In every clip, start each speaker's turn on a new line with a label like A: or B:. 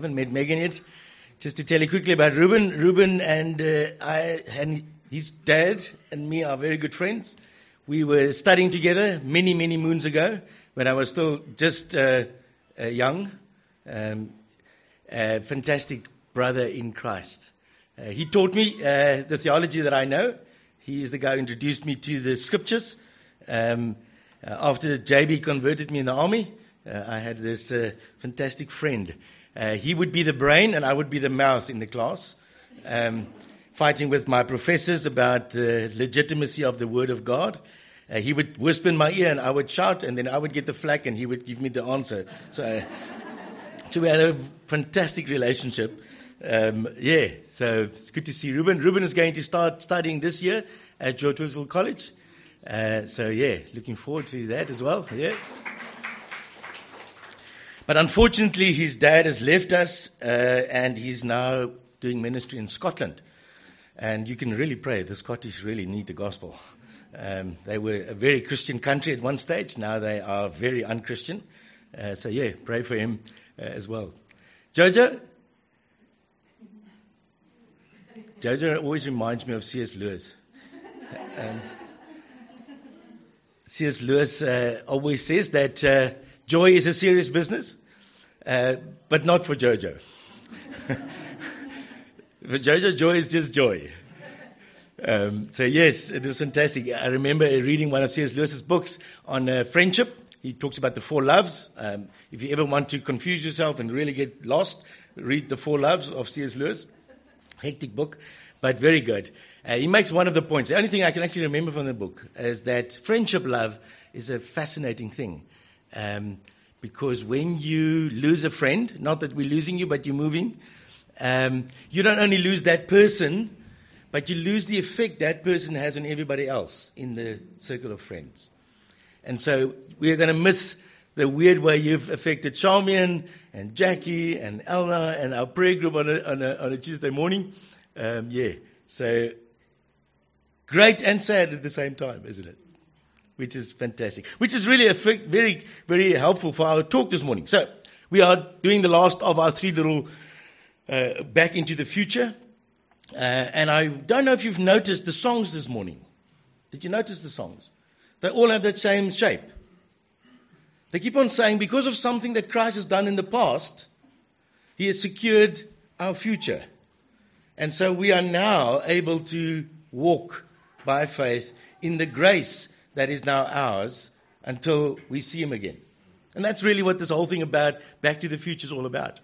A: haven't met Megan yet. Just to tell you quickly about Ruben. Ruben and uh, I and his dad and me are very good friends. We were studying together many, many moons ago when I was still just uh, uh, young. Um, fantastic brother in Christ. Uh, he taught me uh, the theology that I know. He is the guy who introduced me to the scriptures. Um, uh, after JB converted me in the army, uh, I had this uh, fantastic friend. Uh, he would be the brain and I would be the mouth in the class, um, fighting with my professors about the legitimacy of the Word of God. Uh, he would whisper in my ear and I would shout and then I would get the flack and he would give me the answer. So, so we had a fantastic relationship. Um, yeah, so it's good to see Ruben. Ruben is going to start studying this year at George Whitefield College. Uh, so yeah, looking forward to that as well. Yeah. But unfortunately, his dad has left us, uh, and he's now doing ministry in Scotland. And you can really pray. The Scottish really need the gospel. Um, they were a very Christian country at one stage. Now they are very unchristian. Uh, so yeah, pray for him uh, as well. Jojo. Jojo always reminds me of C.S. Lewis. Um, C.S. Lewis uh, always says that uh, joy is a serious business, uh, but not for Jojo. for Jojo, joy is just joy. Um, so yes, it was fantastic. I remember reading one of C.S. Lewis's books on uh, friendship. He talks about the four loves. Um, if you ever want to confuse yourself and really get lost, read the four loves of C.S. Lewis. Hectic book, but very good. Uh, he makes one of the points. The only thing I can actually remember from the book is that friendship love is a fascinating thing. Um, because when you lose a friend, not that we're losing you, but you're moving, um, you don't only lose that person, but you lose the effect that person has on everybody else in the circle of friends. And so we're going to miss the weird way you've affected Charmian and Jackie and Elna and our prayer group on a, on a, on a Tuesday morning. Um, yeah, so great and sad at the same time, isn't it? Which is fantastic. Which is really a very, very helpful for our talk this morning. So we are doing the last of our three little uh, back into the future. Uh, and I don't know if you've noticed the songs this morning. Did you notice the songs? They all have that same shape. They keep on saying because of something that Christ has done in the past, He has secured our future. And so we are now able to walk by faith in the grace that is now ours until we see Him again. And that's really what this whole thing about Back to the Future is all about.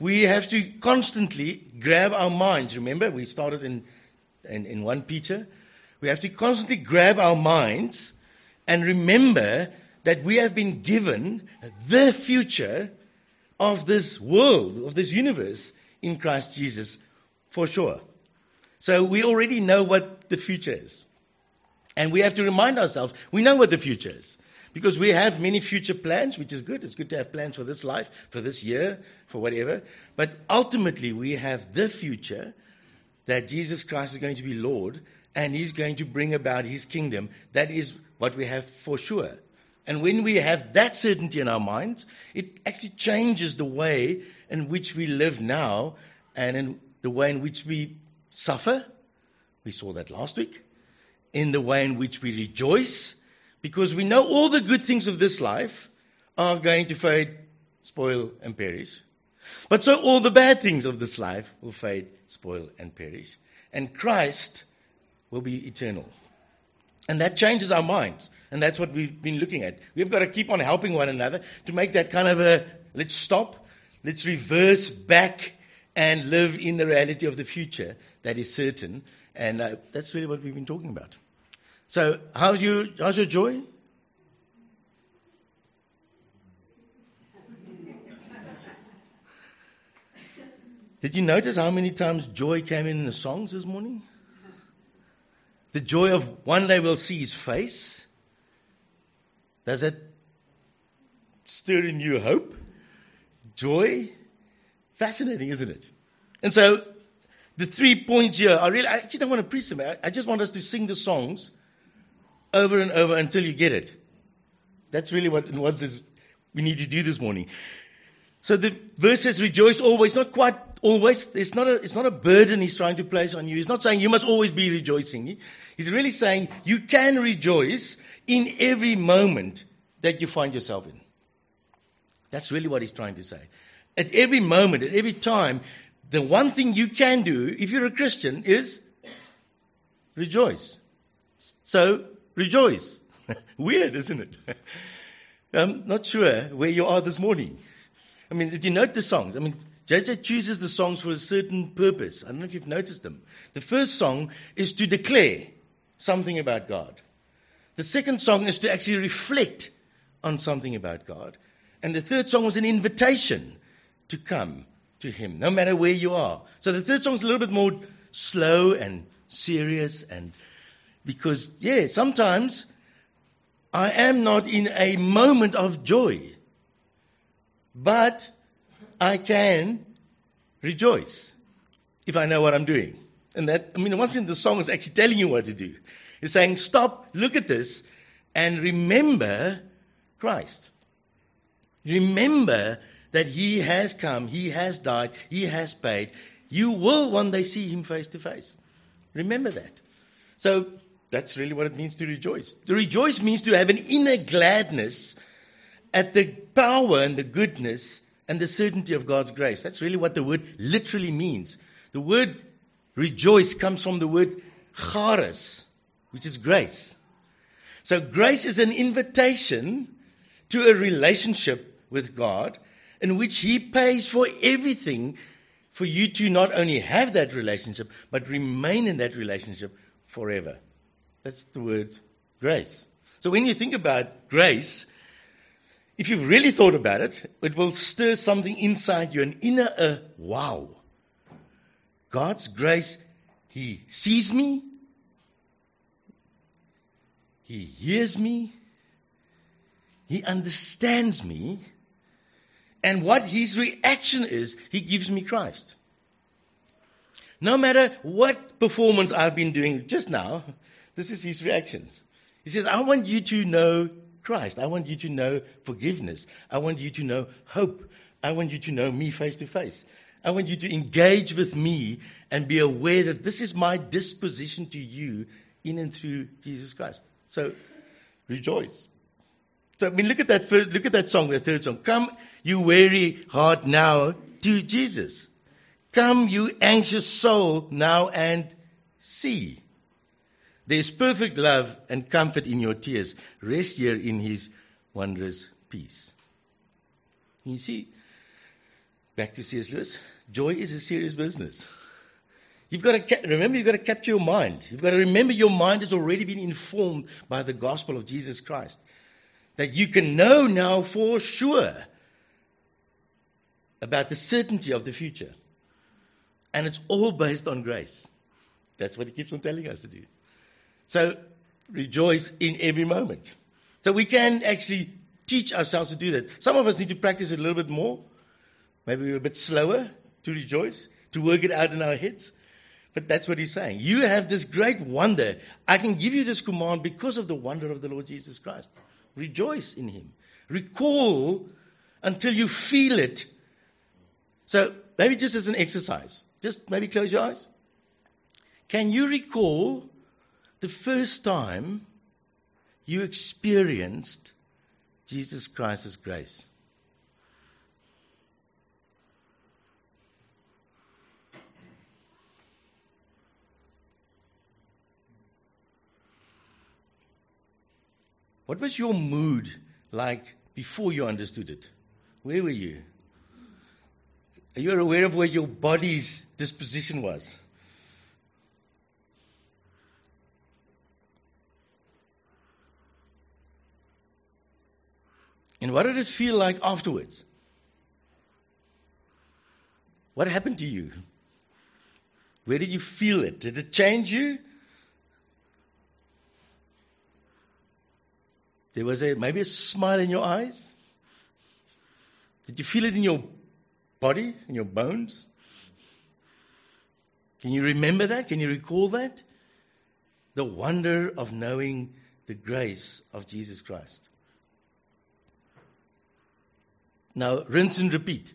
A: We have to constantly grab our minds. Remember, we started in, in, in 1 Peter. We have to constantly grab our minds and remember that we have been given the future of this world, of this universe in Christ Jesus for sure. So we already know what the future is. And we have to remind ourselves, we know what the future is. Because we have many future plans, which is good. It's good to have plans for this life, for this year, for whatever. But ultimately, we have the future that Jesus Christ is going to be Lord and He's going to bring about His kingdom. That is what we have for sure. And when we have that certainty in our minds, it actually changes the way in which we live now and in the way in which we suffer. We saw that last week. In the way in which we rejoice, because we know all the good things of this life are going to fade, spoil, and perish. But so all the bad things of this life will fade, spoil, and perish. And Christ will be eternal. And that changes our minds. And that's what we've been looking at. We've got to keep on helping one another to make that kind of a let's stop, let's reverse back and live in the reality of the future that is certain. And uh, that's really what we've been talking about. So, how's, you, how's your joy? Did you notice how many times joy came in, the songs this morning? The joy of one day we'll see his face. Does it stir in you hope? Joy? Fascinating, isn't it? And so, the three points here, I really, I actually don't want to preach them. I, I just want us to sing the songs over and over until you get it. That's really what, is, we need to do this morning. So the verse says, rejoice always, not quite always. It's not a, it's not a burden he's trying to place on you. He's not saying you must always be rejoicing. He's really saying you can rejoice in every moment that you find yourself in. That's really what he's trying to say. At every moment, at every time, the one thing you can do, if you're a Christian, is rejoice. So, rejoice. Weird, isn't it? I'm not sure where you are this morning. I mean, did you note the songs? I mean, JJ chooses the songs for a certain purpose. I don't know if you've noticed them. The first song is to declare something about God. The second song is to actually reflect on something about God. And the third song was an invitation to come to Him, no matter where you are. So the third song is a little bit more slow and serious and because, yeah, sometimes I am not in a moment of joy, but I can rejoice if I know what I'm doing. And that, I mean, once in the song is actually telling you what to do. It's saying, stop, look at this, and remember Christ. Remember that He has come, He has died, He has paid. You will one day see Him face to face. Remember that. So that's really what it means to rejoice. To rejoice means to have an inner gladness at the power and the goodness and the certainty of God's grace. That's really what the word literally means. The word rejoice comes from the word charis, which is grace. So grace is an invitation to a relationship with God in which He pays for everything for you to not only have that relationship, but remain in that relationship forever. That's the word grace. So when you think about grace, if you've really thought about it, it will stir something inside you, an inner uh, wow. God's grace, He sees me, He hears me, He understands me, and what His reaction is, He gives me Christ. No matter what performance I've been doing just now, this is his reaction. He says, I want you to know Christ. I want you to know forgiveness. I want you to know hope. I want you to know me face to face. I want you to engage with me and be aware that this is my disposition to you in and through Jesus Christ. So rejoice. So I mean look at that first look at that song, the third song. Come, you weary heart now to Jesus. Come, you anxious soul now and see. There's perfect love and comfort in your tears. Rest here in His wondrous peace. You see, back to C.S. Lewis, joy is a serious business. You've got to remember. You've got to capture your mind. You've got to remember your mind has already been informed by the gospel of Jesus Christ. That you can know now for sure about the certainty of the future, and it's all based on grace. That's what he keeps on telling us to do. So rejoice in every moment. So we can actually teach ourselves to do that. Some of us need to practice it a little bit more. Maybe we're a bit slower to rejoice, to work it out in our heads. But that's what he's saying. You have this great wonder. I can give you this command because of the wonder of the Lord Jesus Christ. Rejoice in him. Recall until you feel it. So maybe just as an exercise, just maybe close your eyes. Can you recall the first time you experienced Jesus Christ's grace. What was your mood like before you understood it? Where were you? Are you aware of where your body's disposition was? And what did it feel like afterwards? What happened to you? Where did you feel it? Did it change you? There was a maybe a smile in your eyes. Did you feel it in your body, in your bones? Can you remember that? Can you recall that? The wonder of knowing the grace of Jesus Christ. Now, rinse and repeat.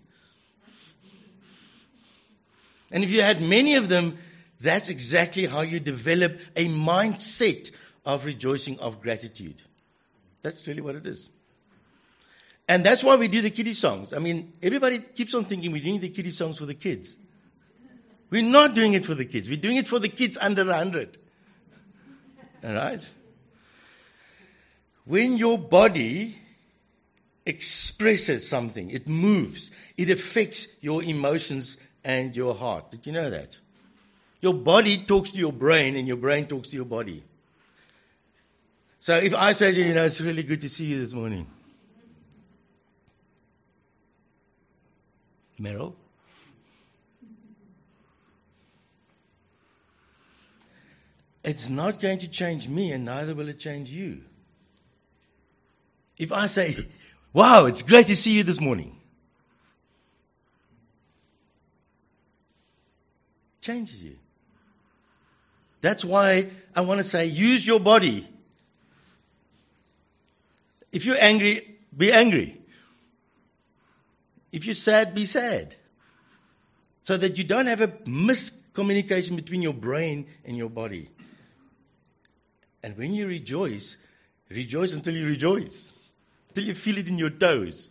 A: And if you had many of them, that's exactly how you develop a mindset of rejoicing, of gratitude. That's really what it is. And that's why we do the kiddie songs. I mean, everybody keeps on thinking we're doing the kiddie songs for the kids. We're not doing it for the kids. We're doing it for the kids under 100. All right? When your body expresses something, it moves, it affects your emotions and your heart. Did you know that? Your body talks to your brain, and your brain talks to your body. So if I say to you, you know, it's really good to see you this morning. Meryl? It's not going to change me, and neither will it change you. If I say, wow, it's great to see you this morning. Changes you. That's why I want to say use your body. If you're angry, be angry. If you're sad, be sad. So that you don't have a miscommunication between your brain and your body. And when you rejoice, rejoice until you rejoice, until you feel it in your toes.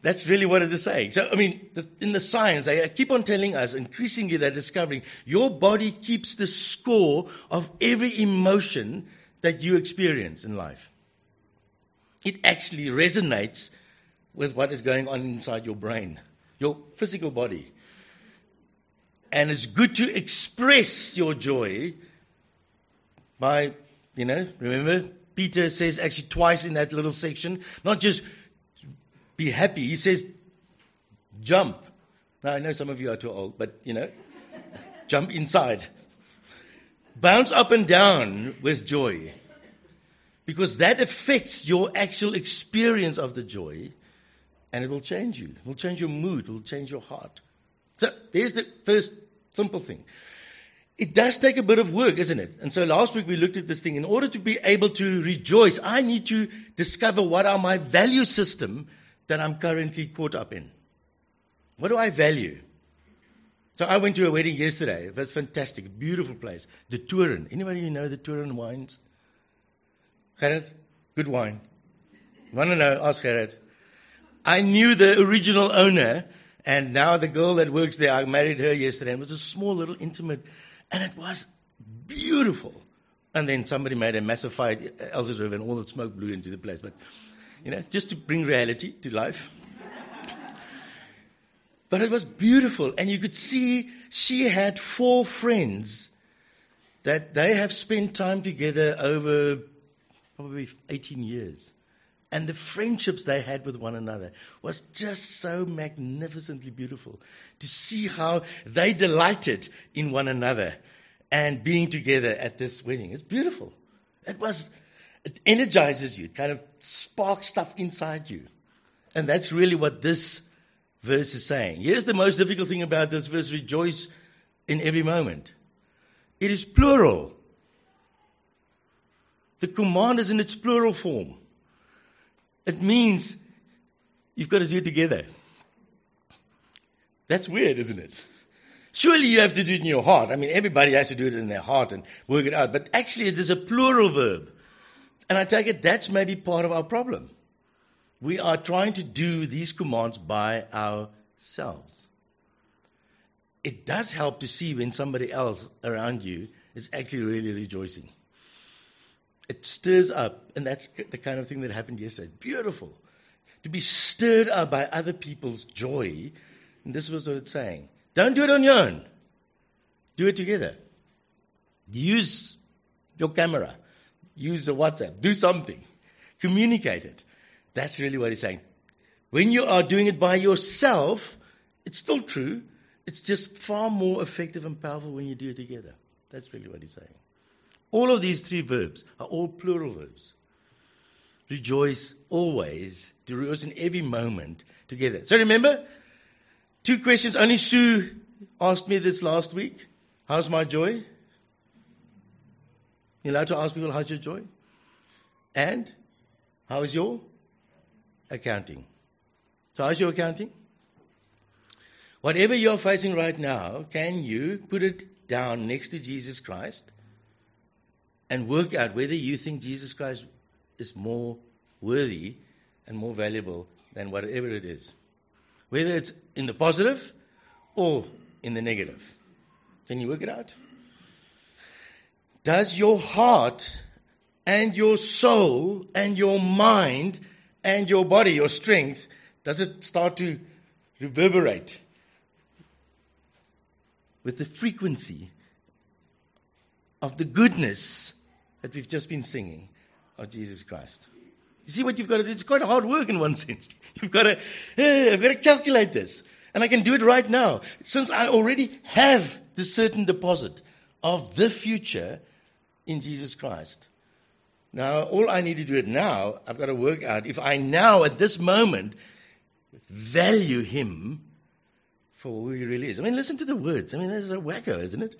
A: That's really what it is saying. So, I mean, in the science, they keep on telling us, increasingly they're discovering, your body keeps the score of every emotion that you experience in life. It actually resonates with what is going on inside your brain, your physical body. And it's good to express your joy by, you know, remember, Peter says actually twice in that little section, not just be happy. He says, jump. Now, I know some of you are too old, but, you know, jump inside. Bounce up and down with joy. Because that affects your actual experience of the joy, and it will change you. It will change your mood. It will change your heart. So, there's the first simple thing. It does take a bit of work, isn't it? And so last week we looked at this thing. In order to be able to rejoice, I need to discover what are my value system that I'm currently caught up in. What do I value? So I went to a wedding yesterday. It was fantastic, beautiful place. The Toren. Anybody know the Toren wines? Gerrit? Good wine. Want to know? Ask Gerrit. I knew the original owner, and now the girl that works there, I married her yesterday. And it was a small, little, intimate, and it was beautiful. And then somebody made a massive fire at Elsa's River, and all the smoke blew into the place. But you know, just to bring reality to life. But it was beautiful, and you could see she had four friends that they have spent time together over probably 18 years. And the friendships they had with one another was just so magnificently beautiful to see how they delighted in one another and being together at this wedding. It's beautiful. It was it energizes you, it kind of sparks stuff inside you. And that's really what this verse is saying. Here's the most difficult thing about this verse rejoice in every moment. It is plural. The command is in its plural form. It means you've got to do it together. That's weird, isn't it? Surely you have to do it in your heart. I mean, everybody has to do it in their heart and work it out. But actually, it is a plural verb. And I take it that's maybe part of our problem. We are trying to do these commands by ourselves. It does help to see when somebody else around you is actually really rejoicing. It stirs up, and that's the kind of thing that happened yesterday. Beautiful. To be stirred up by other people's joy. And this was what it's saying. Don't do it on your own. Do it together. Use your camera use the WhatsApp, do something, communicate it. That's really what he's saying. When you are doing it by yourself, it's still true. It's just far more effective and powerful when you do it together. That's really what he's saying. All of these three verbs are all plural verbs. Rejoice always, to rejoice in every moment together. So remember, two questions. Only Sue asked me this last week. How's my joy? You're allowed to ask people, how's your joy? And how is your accounting? So how's your accounting? Whatever you're facing right now, can you put it down next to Jesus Christ and work out whether you think Jesus Christ is more worthy and more valuable than whatever it is? Whether it's in the positive or in the negative. Can you work it out? Does your heart and your soul and your mind and your body, your strength, does it start to reverberate with the frequency of the goodness that we've just been singing of Jesus Christ? You see what you've got to do? It's quite hard work in one sense. You've got to, eh, I've got to calculate this. And I can do it right now. Since I already have the certain deposit of the future in Jesus Christ. Now, all I need to do it now, I've got to work out if I now, at this moment, value Him for who He really is. I mean, listen to the words. I mean, this is a wacko, isn't it?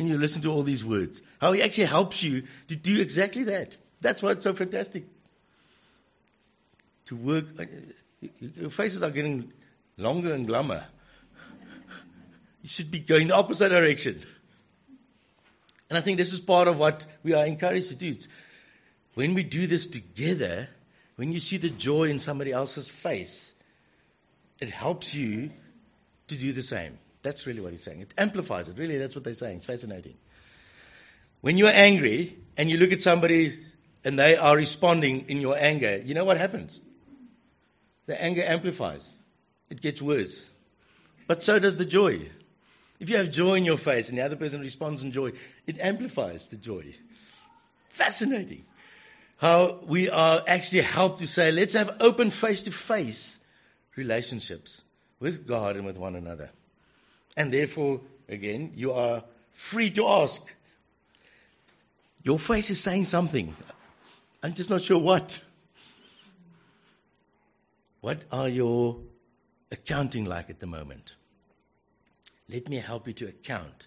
A: When you listen to all these words, how He actually helps you to do exactly that. That's why it's so fantastic. To work, your faces are getting longer and glummer. You should be going the opposite direction. And I think this is part of what we are encouraged to do. It's when we do this together, when you see the joy in somebody else's face, it helps you to do the same. That's really what he's saying. It amplifies it. Really, that's what they're saying. It's fascinating. When you're angry and you look at somebody and they are responding in your anger, you know what happens? The anger amplifies. It gets worse. But so does the joy. If you have joy in your face and the other person responds in joy, it amplifies the joy. Fascinating. How we are actually helped to say, let's have open face to face relationships with God and with one another. And therefore, again, you are free to ask. Your face is saying something. I'm just not sure what. What are your accounting like at the moment? Let me help you to account.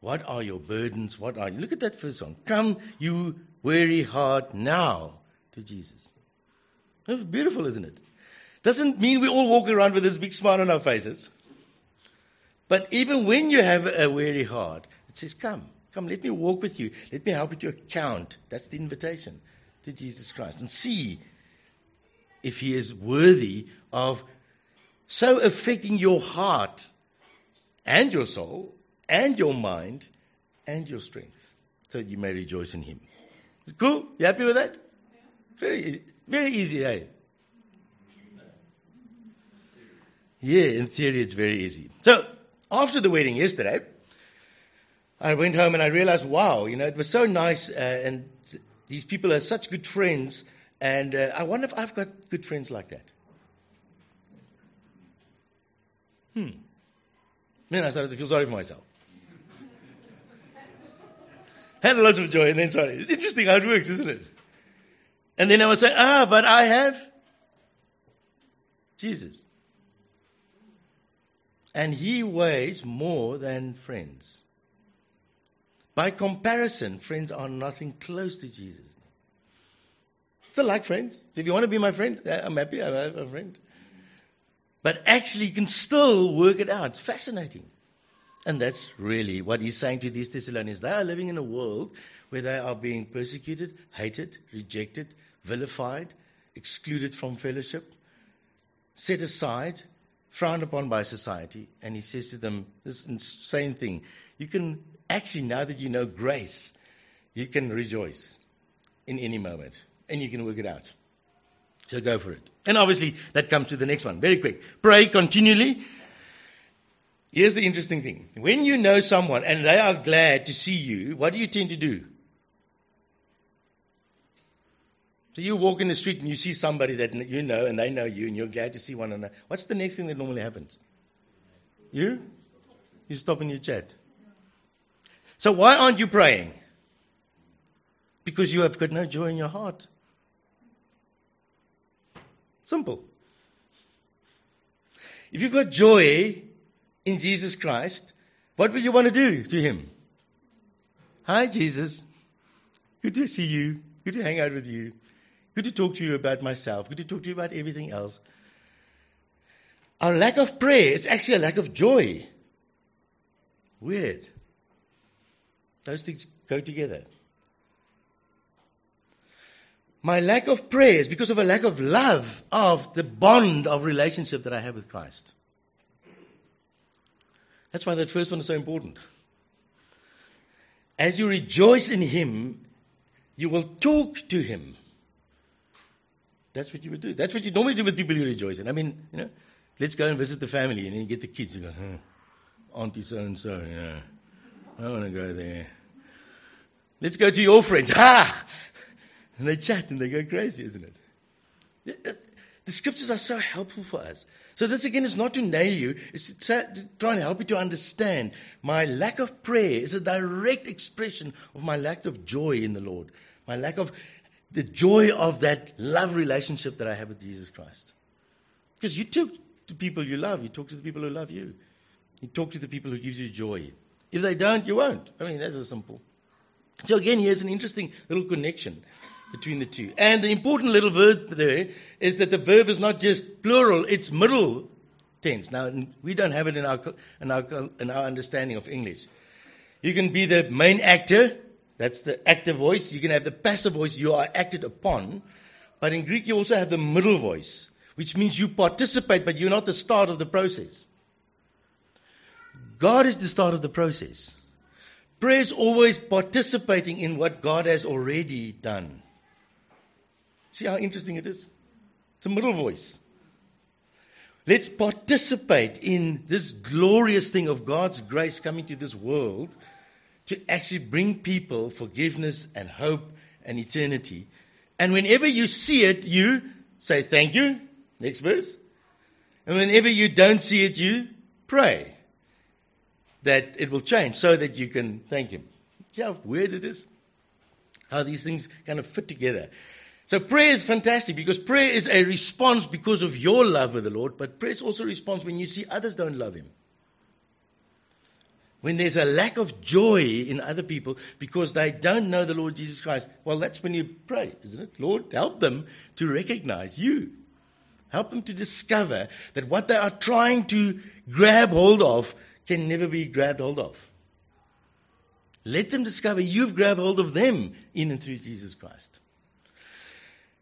A: What are your burdens? What are you? Look at that first one. Come, you weary heart, now to Jesus. That's beautiful, isn't it? Doesn't mean we all walk around with this big smile on our faces. But even when you have a weary heart, it says, Come, come, let me walk with you. Let me help you to account. That's the invitation to Jesus Christ. And see if he is worthy of so affecting your heart and your soul and your mind and your strength so that you may rejoice in him. Cool? You happy with that? Very, very easy, eh? Yeah, in theory it's very easy. So, after the wedding yesterday, I went home and I realized, wow, you know, it was so nice uh, and th- these people are such good friends and uh, I wonder if I've got good friends like that. Hmm. Then I started to feel sorry for myself. Had a lot of joy and then sorry. It's interesting how it works, isn't it? And then I was saying, ah, but I have Jesus. And he weighs more than friends. By comparison, friends are nothing close to Jesus. Still like friends. If you want to be my friend, uh, I'm happy I have a friend. But actually, you can still work it out. It's fascinating. And that's really what he's saying to these Thessalonians. They are living in a world where they are being persecuted, hated, rejected, vilified, excluded from fellowship, set aside, frowned upon by society. And he says to them this insane thing. You can actually, now that you know grace, you can rejoice in any moment. And you can work it out. So go for it. And obviously, that comes to the next one. Very quick. Pray continually. Here's the interesting thing. When you know someone and they are glad to see you, what do you tend to do? So you walk in the street and you see somebody that you know and they know you and you're glad to see one another. What's the next thing that normally happens? You? You stop and you chat. So why aren't you praying? Because you have got no joy in your heart. Simple. If you've got joy in Jesus Christ, what will you want to do to Him? Hi, Jesus. Good to see you. Good to hang out with you. Good to talk to you about myself. Good to talk to you about everything else. Our lack of prayer is actually a lack of joy. Weird. Those things go together. My lack of prayer is because of a lack of love of the bond of relationship that I have with Christ. That's why that first one is so important. As you rejoice in Him, you will talk to Him. That's what you would do. That's what you normally do with people you rejoice in. I mean, you know, let's go and visit the family, and then you get the kids. You go, huh, Auntie so and so. Yeah, I want to go there. Let's go to your friends. Ha! And they chat and they go crazy, isn't it? Uh, the scriptures are so helpful for us. So this again is not to nail you, it's to try and help you to understand my lack of prayer is a direct expression of my lack of joy in the Lord. My lack of the joy of that love relationship that I have with Jesus Christ. Because you talk to people you love, you talk to the people who love you. You talk to the people who gives you joy. If they don't, you won't. I mean, that's as simple. So again, here's an interesting little connection between the two. And the important little verb there is that the verb is not just plural, it's middle tense. Now, we don't have it in our, in our, in our understanding of English. You can be the main actor, that's the active voice. You can have the passive voice, you are acted upon. But in Greek, you also have the middle voice, which means you participate, but you're not the start of the process. God is the start of the process. Prayer is always participating in what God has already done. See how interesting it is? It's a middle voice. Let's participate in this glorious thing of God's grace coming to this world to actually bring people forgiveness and hope and eternity. And whenever you see it, you say thank you. Next verse. And whenever you don't see it, you pray that it will change so that you can thank Him. See how weird it is? How these things kind of fit together. So prayer is fantastic because prayer is a response because of your love of the Lord, but prayer is also a response when you see others don't love Him. When there's a lack of joy in other people because they don't know the Lord Jesus Christ, well, that's when you pray, isn't it? Lord, help them to recognize you. Help them to discover that what they are trying to grab hold of can never be grabbed hold of. Let them discover you've grabbed hold of them in and through Jesus Christ.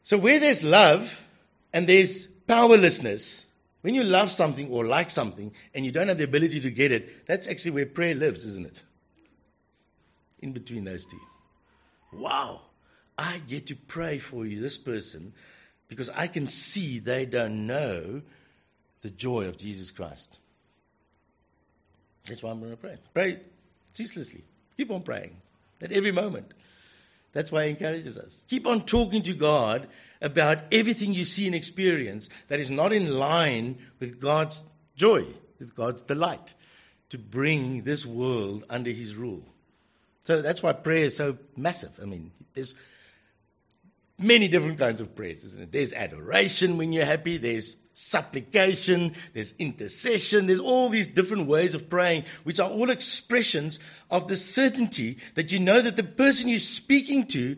A: So where there's love and there's powerlessness, when you love something or like something and you don't have the ability to get it, that's actually where prayer lives, isn't it? In between those two. Wow. I get to pray for you, this person, because I can see they don't know the joy of Jesus Christ. That's why I'm going to pray. Pray ceaselessly. Keep on praying at every moment. That's why he encourages us. Keep on talking to God about everything you see and experience that is not in line with God's joy, with God's delight, to bring this world under his rule. So that's why prayer is so massive. I mean, there's many different kinds of prayers, isn't it? There's adoration when you're happy, there's supplication, there's intercession, there's all these different ways of praying, which are all expressions of the certainty that you know that the person you're speaking to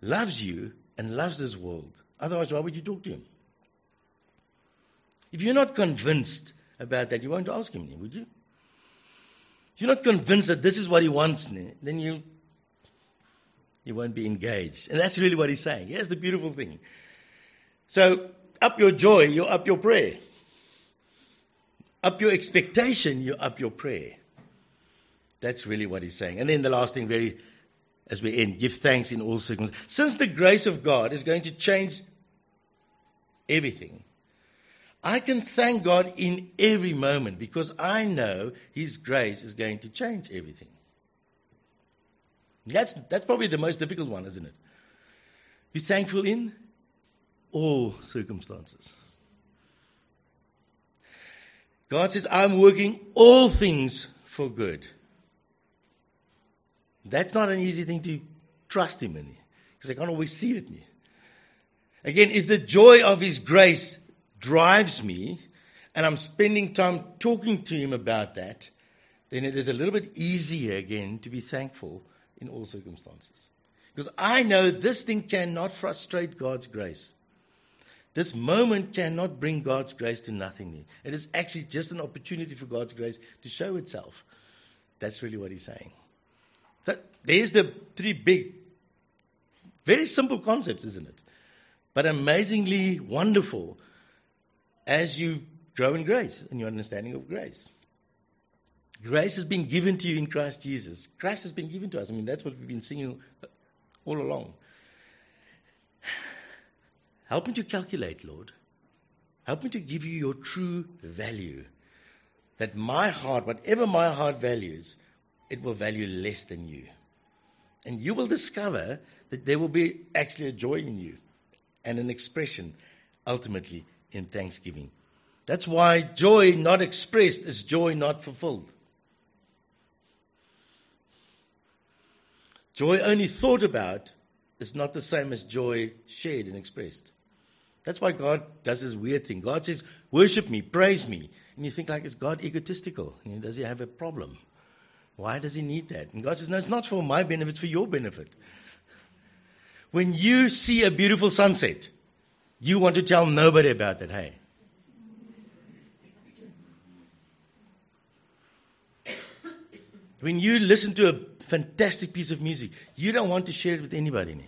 A: loves you and loves this world. Otherwise, why would you talk to him? If you're not convinced about that, you won't ask him, would you? If you're not convinced that this is what he wants, then you you won't be engaged. And that's really what he's saying. Here's the beautiful thing. So up your joy, you up your prayer. Up your expectation, you up your prayer. That's really what he's saying. And then the last thing, very as we end, give thanks in all circumstances. Since the grace of God is going to change everything, I can thank God in every moment because I know His grace is going to change everything. That's, that's probably the most difficult one, isn't it? Be thankful in all circumstances. God says, I'm working all things for good. That's not an easy thing to trust Him in, because I can't always see it. Again, if the joy of His grace drives me, and I'm spending time talking to Him about that, then it is a little bit easier again to be thankful in all circumstances. Because I know this thing cannot frustrate God's grace. This moment cannot bring God's grace to nothing. It is actually just an opportunity for God's grace to show itself. That's really what he's saying. So there's the three big, very simple concepts, isn't it? But amazingly wonderful as you grow in grace, and your understanding of grace. Grace has been given to you in Christ Jesus. Christ has been given to us. I mean, that's what we've been singing all along. Help me to calculate, Lord. Help me to give you your true value. That my heart, whatever my heart values, it will value less than you. And you will discover that there will be actually a joy in you and an expression ultimately in thanksgiving. That's why joy not expressed is joy not fulfilled. Joy only thought about is not the same as joy shared and expressed. That's why God does this weird thing. God says, worship me, praise me. And you think like, is God egotistical? You know, does he have a problem? Why does he need that? And God says, no, it's not for my benefit, it's for your benefit. When you see a beautiful sunset, you want to tell nobody about that, hey? When you listen to a fantastic piece of music, you don't want to share it with anybody.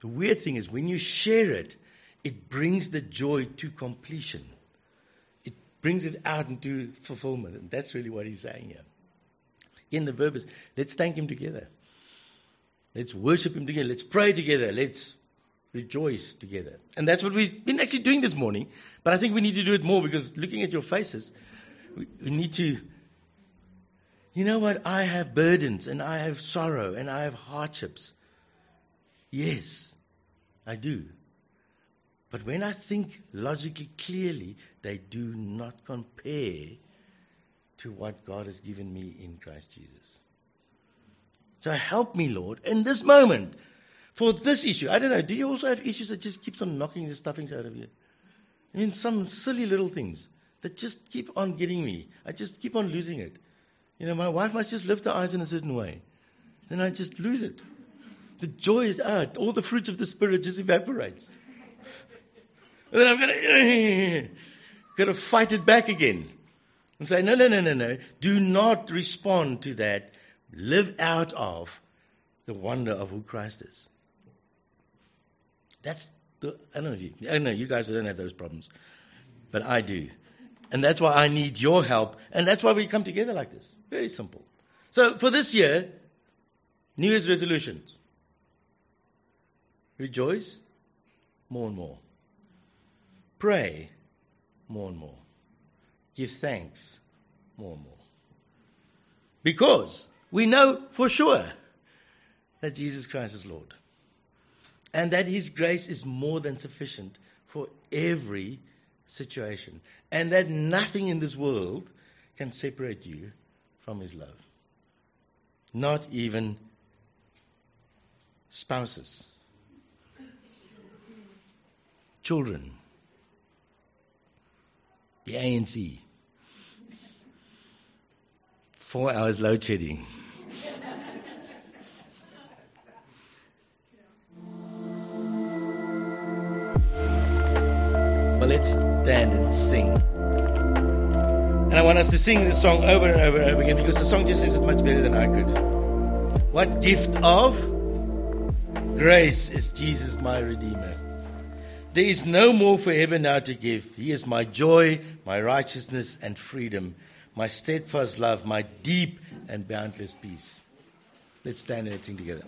A: The weird thing is when you share it, it brings the joy to completion. It brings it out into fulfillment. And that's really what he's saying here. Again, the verb is let's thank him together. Let's worship him together. Let's pray together. Let's rejoice together. And that's what we've been actually doing this morning. But I think we need to do it more because looking at your faces, we, need to. You know what? I have burdens and I have sorrow and I have hardships. Yes, I do. But when I think logically clearly, they do not compare to what God has given me in Christ Jesus. So help me, Lord, in this moment for this issue. I don't know. Do you also have issues that just keeps on knocking the stuffings out of you? I mean, some silly little things that just keep on getting me. I just keep on losing it. You know, my wife must just lift her eyes in a certain way. Then I just lose it the joy is out. All the fruits of the Spirit just evaporates. and then I'm to, got to fight it back again. And say, no, no, no, no, no. Do not respond to that. Live out of the wonder of who Christ is. That's the, I don't know if you, I know, you guys don't have those problems. But I do. And that's why I need your help. And that's why we come together like this. Very simple. So for this year, New Year's resolutions. Rejoice more and more. Pray more and more. Give thanks more and more. Because we know for sure that Jesus Christ is Lord. And that His grace is more than sufficient for every situation. And that nothing in this world can separate you from His love. Not even spouses children. The ANC. Four hours load shedding. Well, let's stand and sing. And I want us to sing this song over and over and over again because the song just says it much better than I could. What gift of grace is Jesus my Redeemer? There is no more forever now to give. He is my joy, my righteousness, and freedom, my steadfast love, my deep and boundless peace. Let's stand and sing together.